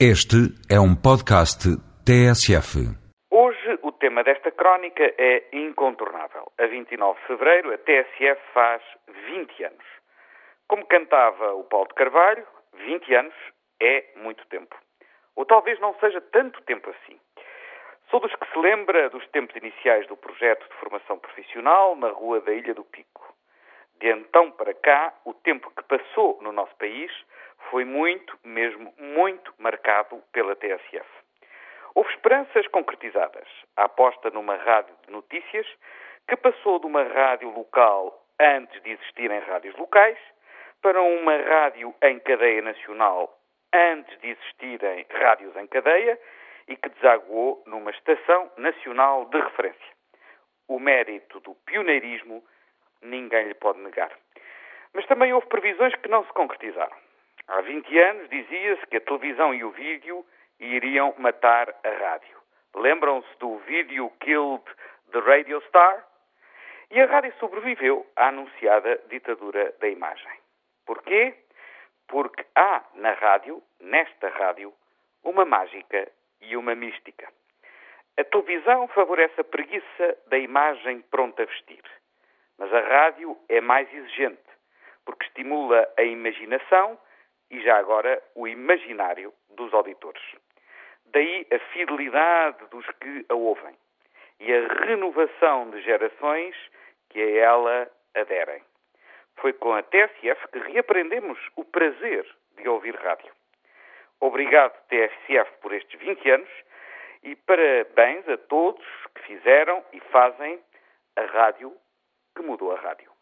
Este é um podcast TSF. Hoje o tema desta crónica é incontornável. A 29 de fevereiro a TSF faz 20 anos. Como cantava o Paulo de Carvalho, 20 anos é muito tempo. Ou talvez não seja tanto tempo assim. Sou dos que se lembra dos tempos iniciais do projeto de formação profissional na Rua da Ilha do Pico. De então para cá, o tempo que passou no nosso país foi muito, mesmo muito, marcado pela TSF. Houve esperanças concretizadas. A aposta numa rádio de notícias que passou de uma rádio local antes de existirem rádios locais para uma rádio em cadeia nacional antes de existirem rádios em cadeia e que desaguou numa estação nacional de referência. O mérito do pioneirismo ninguém lhe pode negar. Mas também houve previsões que não se concretizaram. Há 20 anos dizia-se que a televisão e o vídeo iriam matar a rádio. Lembram-se do vídeo Killed the Radio Star? E a rádio sobreviveu à anunciada ditadura da imagem. Porquê? Porque há na rádio, nesta rádio, uma mágica e uma mística. A televisão favorece a preguiça da imagem pronta a vestir. Mas a rádio é mais exigente, porque estimula a imaginação e já agora o imaginário dos auditores. Daí a fidelidade dos que a ouvem e a renovação de gerações que a ela aderem. Foi com a TSF que reaprendemos o prazer de ouvir rádio. Obrigado, TSF, por estes 20 anos e parabéns a todos que fizeram e fazem a rádio que mudou a rádio.